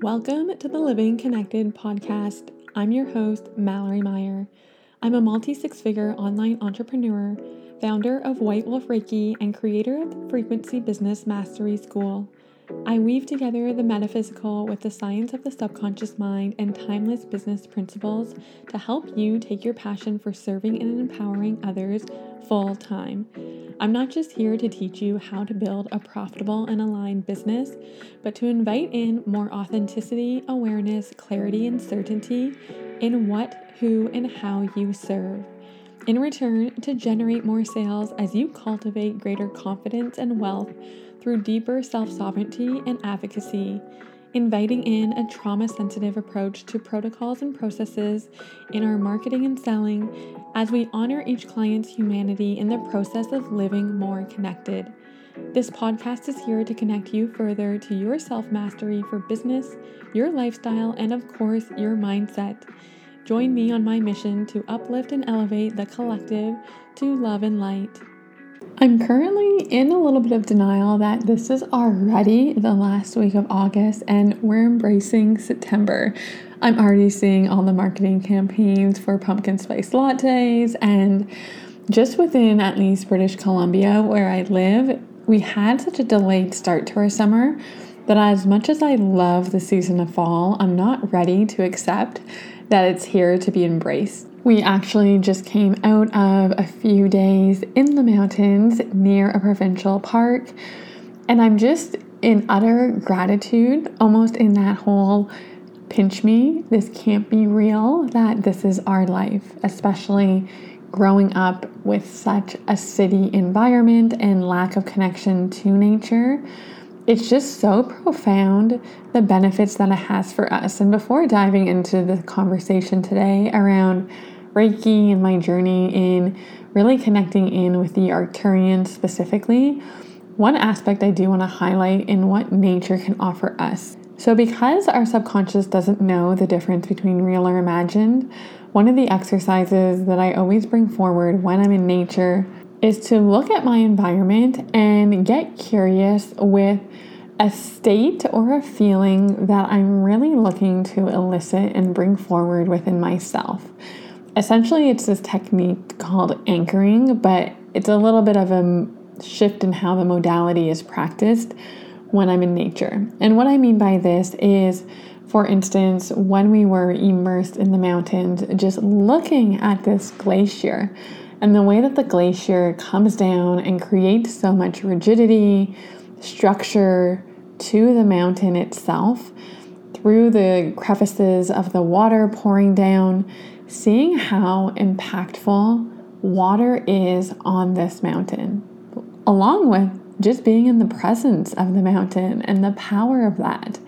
Welcome to the Living Connected podcast. I'm your host, Mallory Meyer. I'm a multi six figure online entrepreneur, founder of White Wolf Reiki, and creator of the Frequency Business Mastery School. I weave together the metaphysical with the science of the subconscious mind and timeless business principles to help you take your passion for serving and empowering others full time. I'm not just here to teach you how to build a profitable and aligned business, but to invite in more authenticity, awareness, clarity, and certainty in what, who, and how you serve. In return, to generate more sales as you cultivate greater confidence and wealth through deeper self sovereignty and advocacy, inviting in a trauma sensitive approach to protocols and processes in our marketing and selling as we honor each client's humanity in the process of living more connected. This podcast is here to connect you further to your self mastery for business, your lifestyle, and of course, your mindset. Join me on my mission to uplift and elevate the collective to love and light. I'm currently in a little bit of denial that this is already the last week of August and we're embracing September. I'm already seeing all the marketing campaigns for pumpkin spice lattes, and just within at least British Columbia, where I live, we had such a delayed start to our summer that as much as I love the season of fall, I'm not ready to accept that it's here to be embraced. We actually just came out of a few days in the mountains near a provincial park, and I'm just in utter gratitude, almost in that whole pinch me, this can't be real, that this is our life, especially growing up with such a city environment and lack of connection to nature it's just so profound the benefits that it has for us. And before diving into the conversation today around Reiki and my journey in really connecting in with the Arcturian specifically, one aspect I do want to highlight in what nature can offer us. So, because our subconscious doesn't know the difference between real or imagined, one of the exercises that I always bring forward when I'm in nature is to look at my environment and get curious with a state or a feeling that I'm really looking to elicit and bring forward within myself. Essentially, it's this technique called anchoring, but it's a little bit of a shift in how the modality is practiced when I'm in nature. And what I mean by this is, for instance, when we were immersed in the mountains, just looking at this glacier and the way that the glacier comes down and creates so much rigidity, structure to the mountain itself through the crevices of the water pouring down, seeing how impactful water is on this mountain, along with just being in the presence of the mountain and the power of that.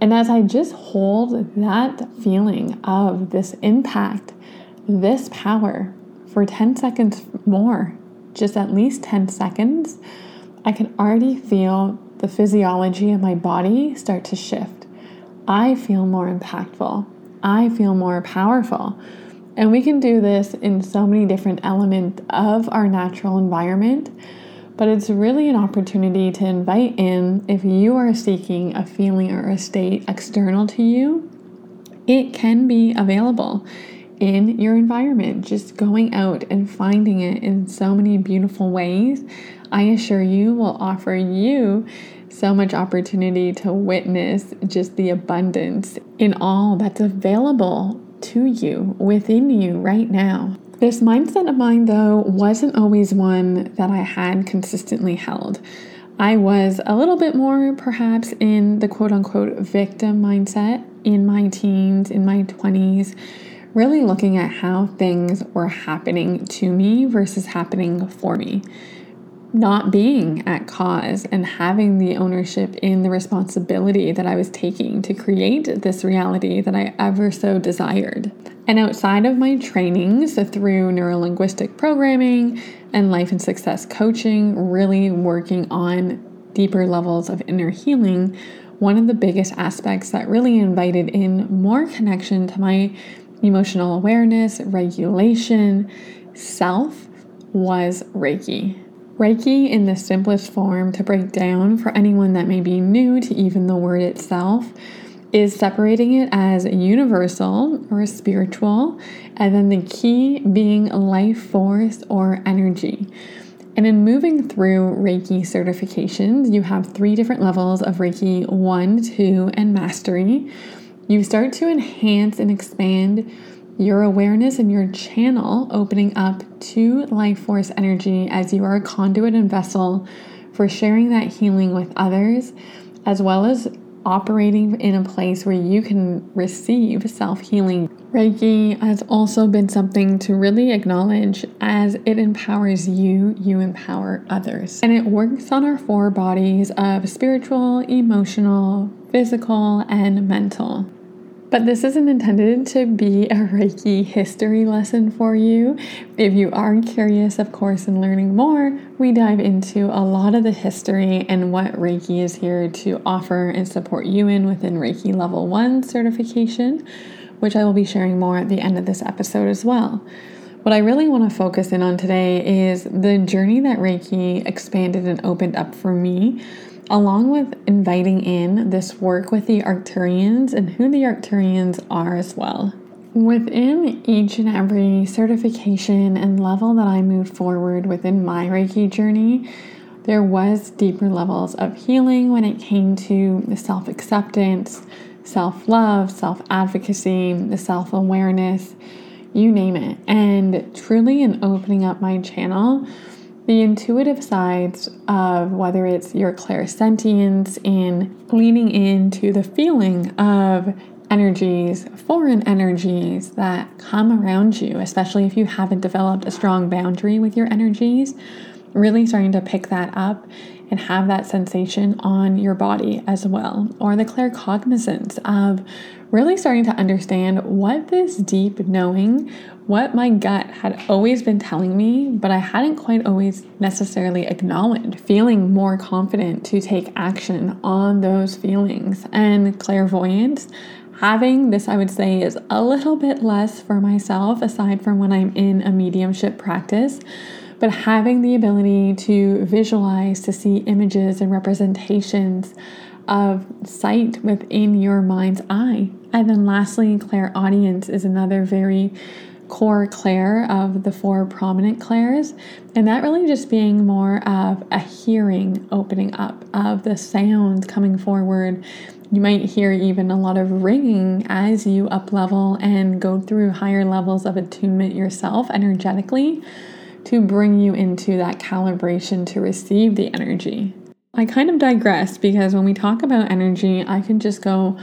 And as I just hold that feeling of this impact, this power for 10 seconds more, just at least 10 seconds, I can already feel the physiology of my body start to shift. I feel more impactful. I feel more powerful. And we can do this in so many different elements of our natural environment, but it's really an opportunity to invite in if you are seeking a feeling or a state external to you, it can be available in your environment. Just going out and finding it in so many beautiful ways, I assure you, will offer you so much opportunity to witness just the abundance in all that's available to you within you right now. This mindset of mine, though, wasn't always one that I had consistently held. I was a little bit more, perhaps, in the quote unquote victim mindset in my teens, in my 20s really looking at how things were happening to me versus happening for me. Not being at cause and having the ownership in the responsibility that I was taking to create this reality that I ever so desired. And outside of my trainings through neurolinguistic programming and life and success coaching, really working on deeper levels of inner healing, one of the biggest aspects that really invited in more connection to my emotional awareness, regulation, self was Reiki. Reiki, in the simplest form to break down for anyone that may be new to even the word itself, is separating it as universal or spiritual, and then the key being life force or energy. And in moving through Reiki certifications, you have three different levels of Reiki 1, 2, and mastery. You start to enhance and expand your awareness and your channel, opening up to life force energy as you are a conduit and vessel for sharing that healing with others, as well as operating in a place where you can receive self healing. Reiki has also been something to really acknowledge as it empowers you, you empower others. And it works on our four bodies of spiritual, emotional, physical, and mental. But this isn't intended to be a Reiki history lesson for you. If you are curious, of course, in learning more, we dive into a lot of the history and what Reiki is here to offer and support you in within Reiki Level 1 certification, which I will be sharing more at the end of this episode as well. What I really want to focus in on today is the journey that Reiki expanded and opened up for me along with inviting in this work with the Arcturians and who the Arcturians are as well. Within each and every certification and level that I moved forward within my Reiki journey, there was deeper levels of healing when it came to the self acceptance, self love, self advocacy, the self awareness, you name it. And truly, in opening up my channel, the intuitive sides of whether it's your clairsentience in leaning into the feeling of energies, foreign energies that come around you, especially if you haven't developed a strong boundary with your energies, really starting to pick that up and have that sensation on your body as well. Or the claircognizance of really starting to understand what this deep knowing, what my gut had always been telling me, but I hadn't quite always necessarily acknowledged, feeling more confident to take action on those feelings. And clairvoyance, having this, I would say, is a little bit less for myself, aside from when I'm in a mediumship practice. But having the ability to visualize, to see images and representations of sight within your mind's eye. And then lastly, clairaudience is another very core clair of the four prominent clairs, and that really just being more of a hearing opening up of the sounds coming forward. You might hear even a lot of ringing as you up level and go through higher levels of attunement yourself energetically to bring you into that calibration to receive the energy. I kind of digress because when we talk about energy, I can just go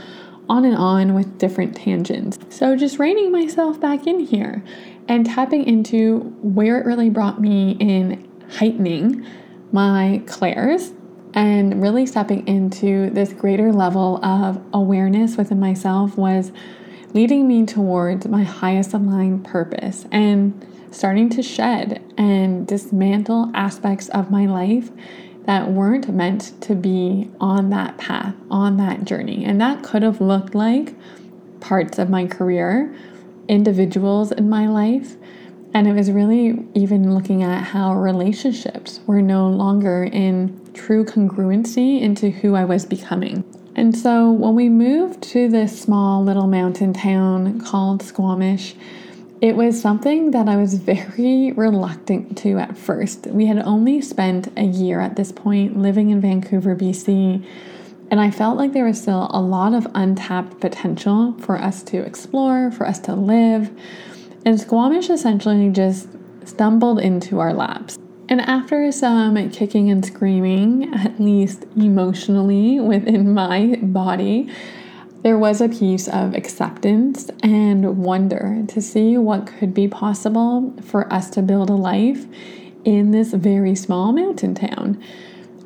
on and on with different tangents. So, just reining myself back in here and tapping into where it really brought me in heightening my clairs and really stepping into this greater level of awareness within myself was leading me towards my highest aligned purpose and starting to shed and dismantle aspects of my life that weren't meant to be on that path, on that journey. And that could have looked like parts of my career, individuals in my life. And it was really even looking at how relationships were no longer in true congruency into who I was becoming. And so when we moved to this small little mountain town called Squamish, it was something that I was very reluctant to at first. We had only spent a year at this point living in Vancouver, BC, and I felt like there was still a lot of untapped potential for us to explore, for us to live. And Squamish essentially just stumbled into our laps. And after some kicking and screaming, at least emotionally within my body, there was a piece of acceptance and wonder to see what could be possible for us to build a life in this very small mountain town.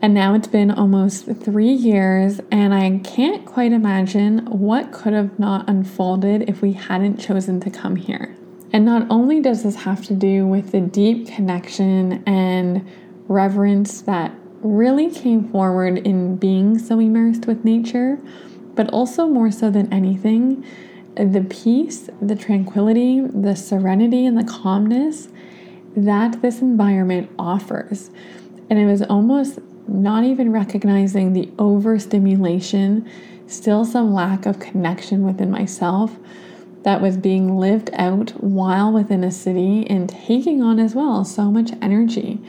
And now it's been almost three years, and I can't quite imagine what could have not unfolded if we hadn't chosen to come here. And not only does this have to do with the deep connection and reverence that really came forward in being so immersed with nature but also more so than anything, the peace, the tranquility, the serenity, and the calmness that this environment offers. And it was almost not even recognizing the overstimulation, still some lack of connection within myself that was being lived out while within a city and taking on as well so much energy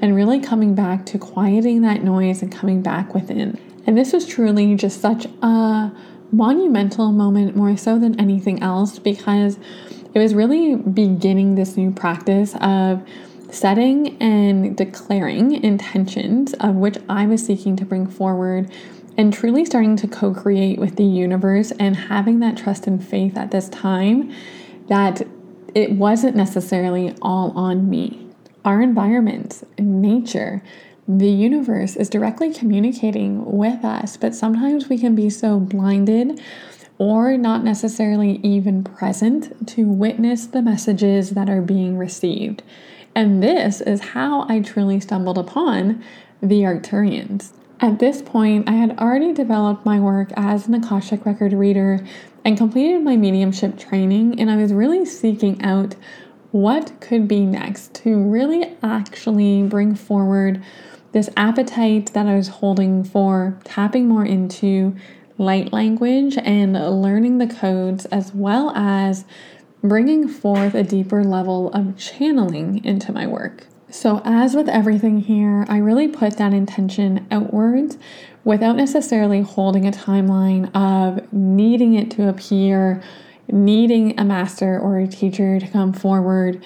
and really coming back to quieting that noise and coming back within. And this was truly just such a monumental moment, more so than anything else, because it was really beginning this new practice of setting and declaring intentions of which I was seeking to bring forward and truly starting to co create with the universe and having that trust and faith at this time that it wasn't necessarily all on me. Our environment, nature, the universe is directly communicating with us, but sometimes we can be so blinded or not necessarily even present to witness the messages that are being received. And this is how I truly stumbled upon the Arcturians. At this point, I had already developed my work as an Akashic Record reader and completed my mediumship training, and I was really seeking out what could be next to really actually bring forward this appetite that I was holding for tapping more into light language and learning the codes, as well as bringing forth a deeper level of channeling into my work. So, as with everything here, I really put that intention outwards without necessarily holding a timeline of needing it to appear, needing a master or a teacher to come forward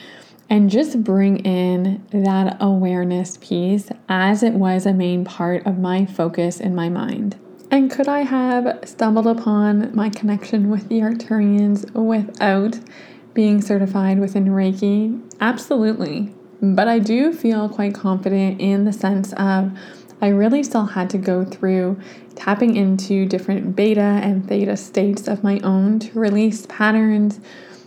and just bring in that awareness piece as it was a main part of my focus in my mind. And could I have stumbled upon my connection with the Arcturians without being certified within Reiki? Absolutely. But I do feel quite confident in the sense of I really still had to go through tapping into different beta and theta states of my own to release patterns,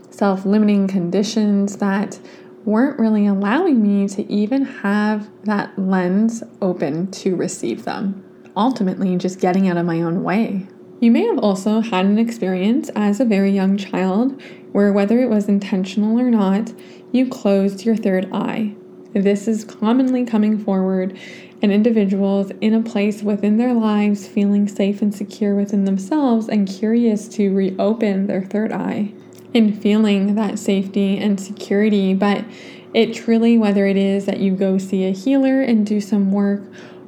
self limiting conditions that weren't really allowing me to even have that lens open to receive them. Ultimately, just getting out of my own way. You may have also had an experience as a very young child where, whether it was intentional or not, you closed your third eye. This is commonly coming forward in individuals in a place within their lives feeling safe and secure within themselves and curious to reopen their third eye in feeling that safety and security. But it truly, whether it is that you go see a healer and do some work,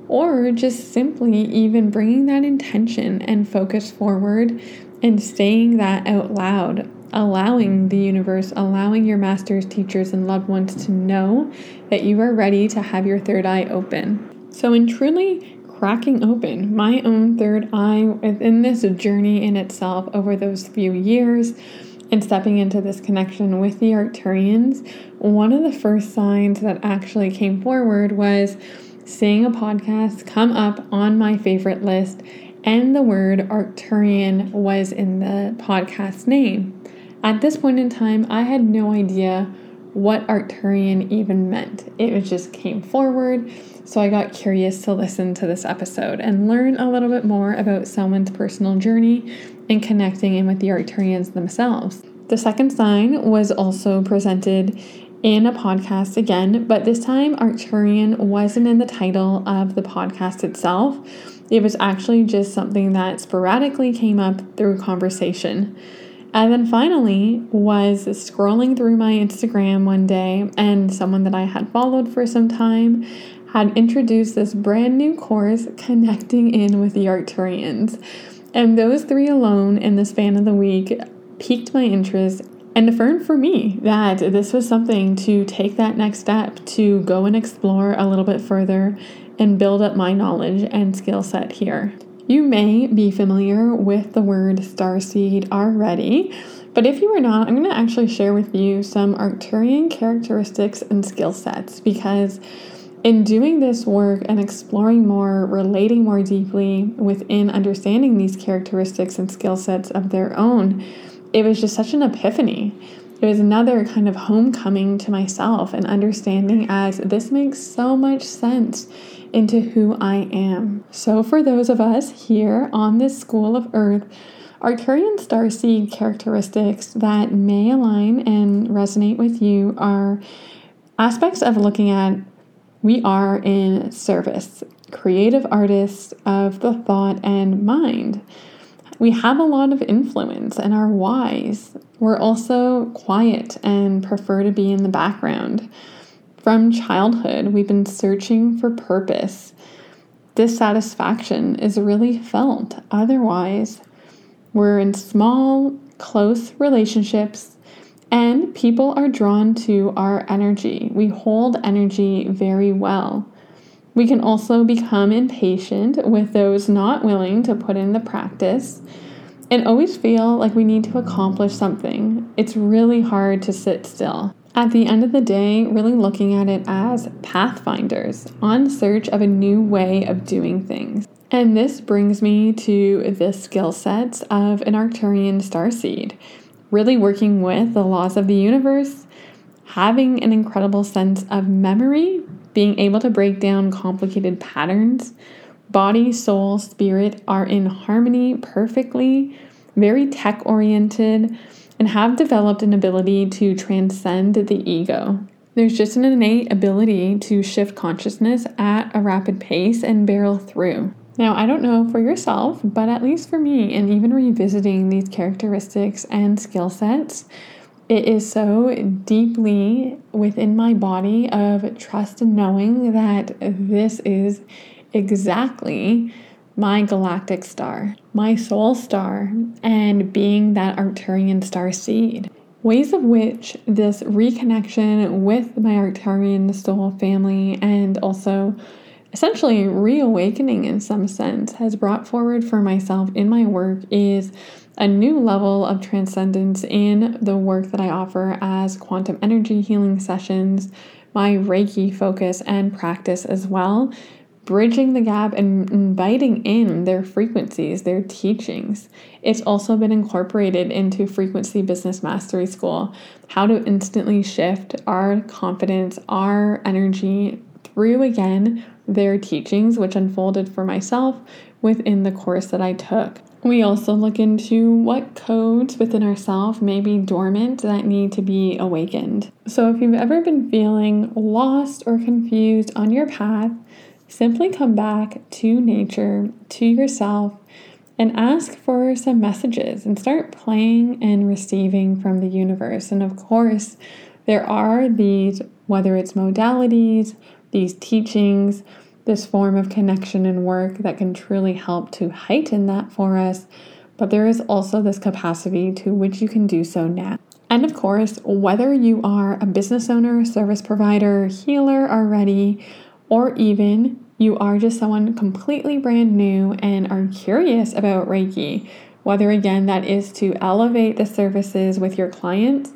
or just simply even bringing that intention and focus forward and saying that out loud, allowing the universe, allowing your masters, teachers, and loved ones to know that you are ready to have your third eye open. So, in truly cracking open my own third eye within this journey in itself over those few years, and stepping into this connection with the Arcturians, one of the first signs that actually came forward was seeing a podcast come up on my favorite list, and the word Arcturian was in the podcast name. At this point in time, I had no idea what Arcturian even meant. It just came forward, so I got curious to listen to this episode and learn a little bit more about someone's personal journey and connecting in with the Arcturians themselves. The second sign was also presented in a podcast again, but this time Arcturian wasn't in the title of the podcast itself. It was actually just something that sporadically came up through conversation. And then finally was scrolling through my Instagram one day, and someone that I had followed for some time had introduced this brand new course connecting in with the Arcturians. And those three alone in the span of the week piqued my interest and affirmed for me that this was something to take that next step to go and explore a little bit further and build up my knowledge and skill set here. You may be familiar with the word starseed already, but if you are not, I'm going to actually share with you some Arcturian characteristics and skill sets because in doing this work and exploring more, relating more deeply within understanding these characteristics and skill sets of their own, it was just such an epiphany. It was another kind of homecoming to myself and understanding as this makes so much sense into who I am. So, for those of us here on this school of Earth, Arcturian star seed characteristics that may align and resonate with you are aspects of looking at we are in service. creative artists of the thought and mind. We have a lot of influence and are wise. We're also quiet and prefer to be in the background. From childhood, we've been searching for purpose. Dissatisfaction is really felt. Otherwise, we're in small, close relationships and people are drawn to our energy. We hold energy very well. We can also become impatient with those not willing to put in the practice and always feel like we need to accomplish something. It's really hard to sit still. At the end of the day, really looking at it as pathfinders on search of a new way of doing things. And this brings me to the skill sets of an Arcturian starseed. Really working with the laws of the universe, having an incredible sense of memory being able to break down complicated patterns. Body, soul, spirit are in harmony perfectly, very tech oriented, and have developed an ability to transcend the ego. There's just an innate ability to shift consciousness at a rapid pace and barrel through. Now, I don't know for yourself, but at least for me, and even revisiting these characteristics and skill sets, it is so deeply within my body of trust and knowing that this is exactly my galactic star, my soul star, and being that Arcturian star seed. Ways of which this reconnection with my Arcturian soul family and also essentially reawakening in some sense has brought forward for myself in my work is a new level of transcendence in the work that I offer as quantum energy healing sessions, my Reiki focus and practice as well, bridging the gap and inviting in their frequencies, their teachings. It's also been incorporated into Frequency Business Mastery School, how to instantly shift our confidence, our energy through again their teachings, which unfolded for myself within the course that I took. We also look into what codes within ourselves may be dormant that need to be awakened. So, if you've ever been feeling lost or confused on your path, simply come back to nature, to yourself, and ask for some messages and start playing and receiving from the universe. And of course, there are these, whether it's modalities, these teachings, this form of connection and work that can truly help to heighten that for us. But there is also this capacity to which you can do so now. And of course, whether you are a business owner, service provider, healer already, or even you are just someone completely brand new and are curious about Reiki, whether again that is to elevate the services with your clients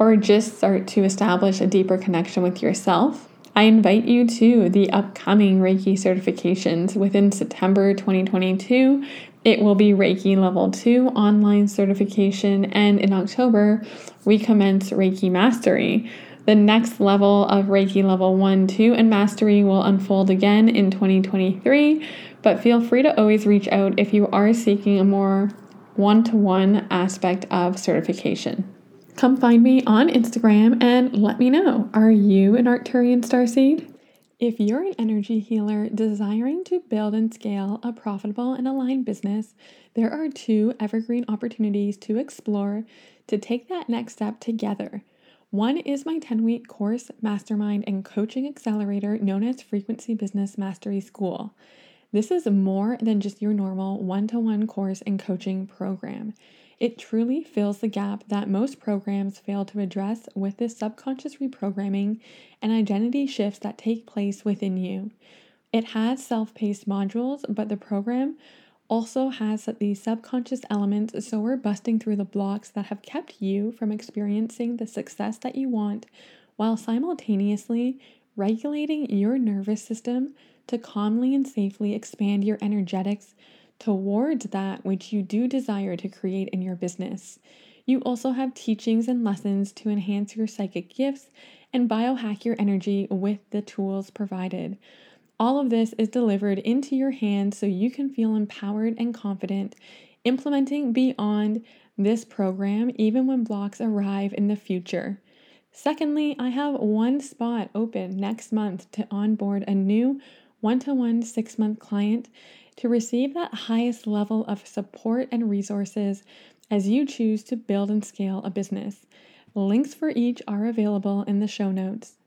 or just start to establish a deeper connection with yourself, I invite you to the upcoming Reiki certifications within September 2022. It will be Reiki Level 2 online certification, and in October, we commence Reiki Mastery. The next level of Reiki Level 1, 2, and Mastery will unfold again in 2023, but feel free to always reach out if you are seeking a more one to one aspect of certification. Come find me on Instagram and let me know are you an Arcturian starseed? If you're an energy healer desiring to build and scale a profitable and aligned business, there are two evergreen opportunities to explore to take that next step together. One is my 10 week course, mastermind, and coaching accelerator known as Frequency Business Mastery School. This is more than just your normal one to one course and coaching program. It truly fills the gap that most programs fail to address with this subconscious reprogramming and identity shifts that take place within you. It has self paced modules, but the program also has the subconscious elements, so we're busting through the blocks that have kept you from experiencing the success that you want while simultaneously regulating your nervous system to calmly and safely expand your energetics towards that which you do desire to create in your business. You also have teachings and lessons to enhance your psychic gifts and biohack your energy with the tools provided. All of this is delivered into your hands so you can feel empowered and confident implementing beyond this program, even when blocks arrive in the future. Secondly, I have one spot open next month to onboard a new one to one six month client to receive that highest level of support and resources as you choose to build and scale a business. Links for each are available in the show notes.